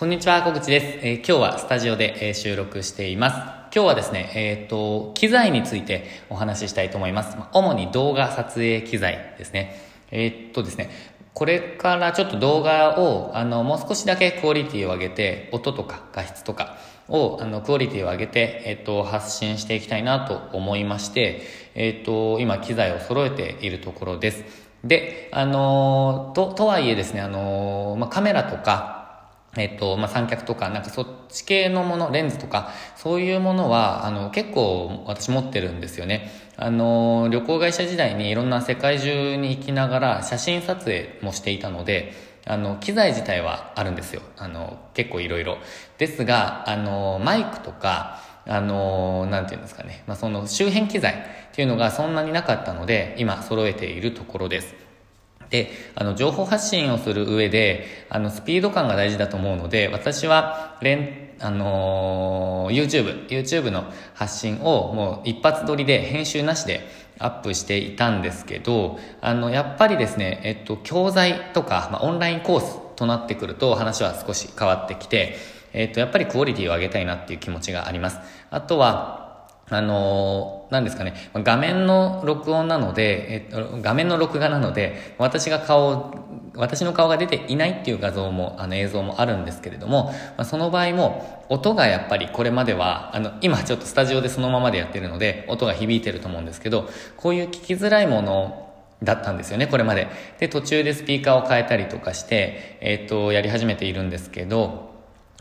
こんにちは、小口です。えー今日はスタジオで、えー収録しています。今日はですね、えっ、と、機材についてお話ししたいと思います。主に動画撮影機材ですね。えっ、とですね、これからちょっと動画を、あの、もう少しだけクオリティを上げて、音とか画質とかを、あの、クオリティを上げて、えっ、と、発信していきたいなと思いまして、えっ、と、今機材を揃えているところです。で、あのと、とはいえですね、あのまあ、カメラとか、えっと、まあ、三脚とか、なんかそっち系のもの、レンズとか、そういうものは、あの、結構私持ってるんですよね。あの、旅行会社時代にいろんな世界中に行きながら写真撮影もしていたので、あの、機材自体はあるんですよ。あの、結構いろいろ。ですが、あの、マイクとか、あの、なんていうんですかね。まあ、その周辺機材っていうのがそんなになかったので、今揃えているところです。で、あの、情報発信をする上で、あの、スピード感が大事だと思うので、私は、連、あのー YouTube、YouTube の発信をもう一発撮りで編集なしでアップしていたんですけど、あの、やっぱりですね、えっと、教材とか、まあ、オンラインコースとなってくると話は少し変わってきて、えっと、やっぱりクオリティを上げたいなっていう気持ちがあります。あとは、あの、何ですかね、画面の録音なので、えっと、画面の録画なので、私が顔、私の顔が出ていないっていう画像も、あの映像もあるんですけれども、まあ、その場合も、音がやっぱりこれまでは、あの、今ちょっとスタジオでそのままでやってるので、音が響いてると思うんですけど、こういう聞きづらいものだったんですよね、これまで。で、途中でスピーカーを変えたりとかして、えっと、やり始めているんですけど、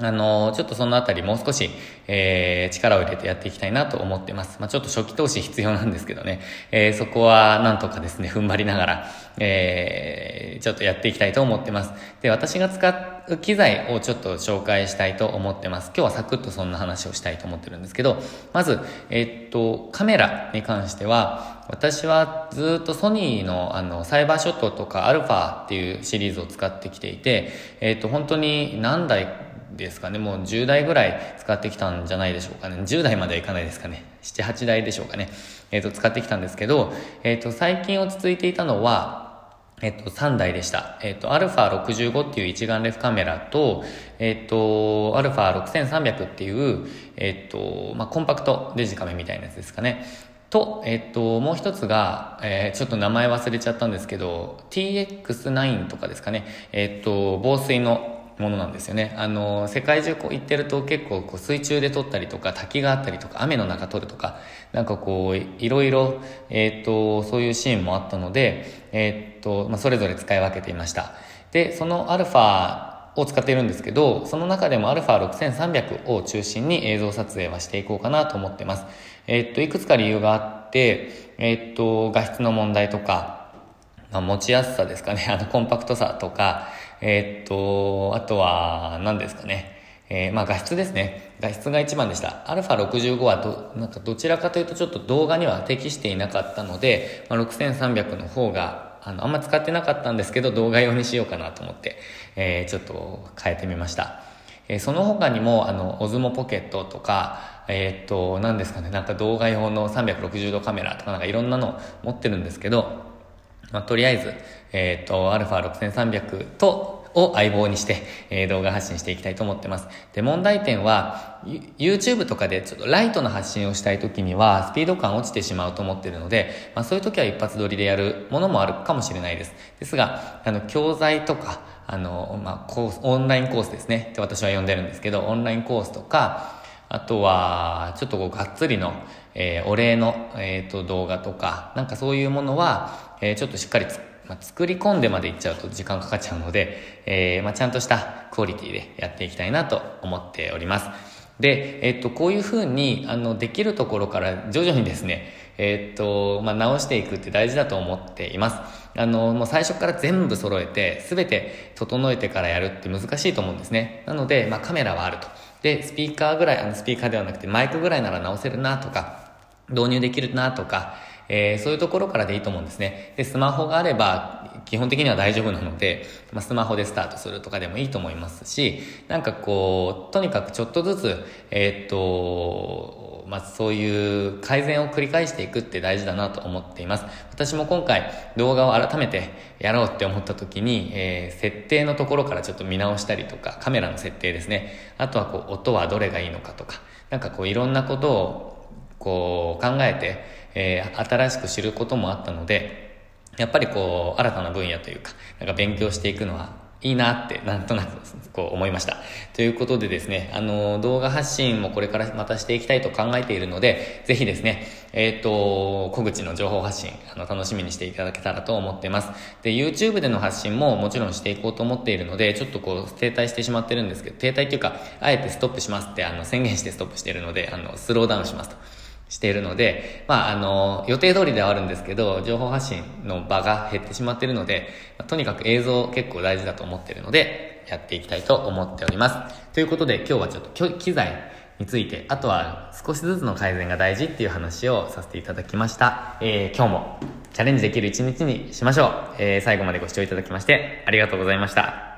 あのちょっとそのあたりもう少し、えー、力を入れてやっていきたいなと思ってます。まあ、ちょっと初期投資必要なんですけどね、えー、そこはなんとかですね、踏ん張りながら、えー、ちょっとやっていきたいと思ってます。で、私が使う機材をちょっと紹介したいと思ってます。今日はサクッとそんな話をしたいと思ってるんですけど、まず、えっと、カメラに関しては、私はずっとソニーのあのサイバーショットとかアルファっていうシリーズを使ってきていて、えっと、本当に何台ですかね。もう10台ぐらい使ってきたんじゃないでしょうかね。10台まではいかないですかね。7、8台でしょうかね。えっ、と、使ってきたんですけど、えっ、と、最近落ち着いていたのは、えっと、3台でした。えっと、アルファ65っていう一眼レフカメラと、えっと、アルファ6300っていう、えっと、まあ、コンパクトデジカメみたいなやつですかね。と、えっと、もう一つが、えー、ちょっと名前忘れちゃったんですけど、TX9 とかですかね。えっと、防水のものなんですよね。あの、世界中こう行ってると結構こう水中で撮ったりとか、滝があったりとか、雨の中撮るとか、なんかこう、いろいろ、えっ、と、そういうシーンもあったので、えっ、と、まあ、それぞれ使い分けていました。で、そのアルファを使っているんですけど、その中でも α6300 を中心に映像撮影はしていこうかなと思ってます。えっ、と、いくつか理由があって、えっ、と、画質の問題とか、まあ、持ちやすさですかね、あの、コンパクトさとか、えー、っと、あとは、何ですかね。えー、まあ画質ですね。画質が一番でした。α65 はど、なんかどちらかというとちょっと動画には適していなかったので、まあ、6300の方が、あの、あんま使ってなかったんですけど、動画用にしようかなと思って、えー、ちょっと変えてみました。えー、その他にも、あの、オズモポケットとか、えー、っと、何ですかね、なんか動画用の360度カメラとかなんかいろんなの持ってるんですけど、まあ、とりあえず、えっ、ー、と、α6300 と、を相棒にして、えー、動画発信していきたいと思ってます。で、問題点は、YouTube とかでちょっとライトな発信をしたい時には、スピード感落ちてしまうと思ってるので、まあそういう時は一発撮りでやるものもあるかもしれないです。ですが、あの、教材とか、あの、まあ、コース、オンラインコースですね。って私は呼んでるんですけど、オンラインコースとか、あとは、ちょっとこう、がっつりの、えー、お礼の、えっ、ー、と、動画とか、なんかそういうものは、えー、ちょっとしっかりまあ、作り込んでまでいっちゃうと時間かかっちゃうので、えー、まあ、ちゃんとしたクオリティでやっていきたいなと思っております。で、えっと、こういうふうに、あの、できるところから徐々にですね、えっと、まあ、直していくって大事だと思っています。あの、もう最初から全部揃えて、すべて整えてからやるって難しいと思うんですね。なので、まあ、カメラはあると。で、スピーカーぐらい、あの、スピーカーではなくてマイクぐらいなら直せるなとか、導入できるなとか、えー、そういうところからでいいと思うんですね。で、スマホがあれば、基本的には大丈夫なので、まあ、スマホでスタートするとかでもいいと思いますし、なんかこう、とにかくちょっとずつ、えー、っと、まあ、そういう改善を繰り返していくって大事だなと思っています。私も今回動画を改めてやろうって思った時に、えー、設定のところからちょっと見直したりとか、カメラの設定ですね。あとはこう、音はどれがいいのかとか、なんかこういろんなことをこう考えて、えー、新しく知ることもあったので、やっぱりこう、新たな分野というか、なんか勉強していくのはいいなってなんとなくこう思いました。ということでですね、あの動画発信もこれからまたしていきたいと考えているので、ぜひですね、えっ、ー、と、小口の情報発信、あの楽しみにしていただけたらと思っています。で、YouTube での発信ももちろんしていこうと思っているので、ちょっとこう停滞してしまってるんですけど、停滞っていうか、あえてストップしますってあの宣言してストップしているので、あの、スローダウンしますと。しているので、まあ、あの、予定通りではあるんですけど、情報発信の場が減ってしまっているので、とにかく映像結構大事だと思っているので、やっていきたいと思っております。ということで、今日はちょっと機材について、あとは少しずつの改善が大事っていう話をさせていただきました。えー、今日もチャレンジできる一日にしましょう。えー、最後までご視聴いただきまして、ありがとうございました。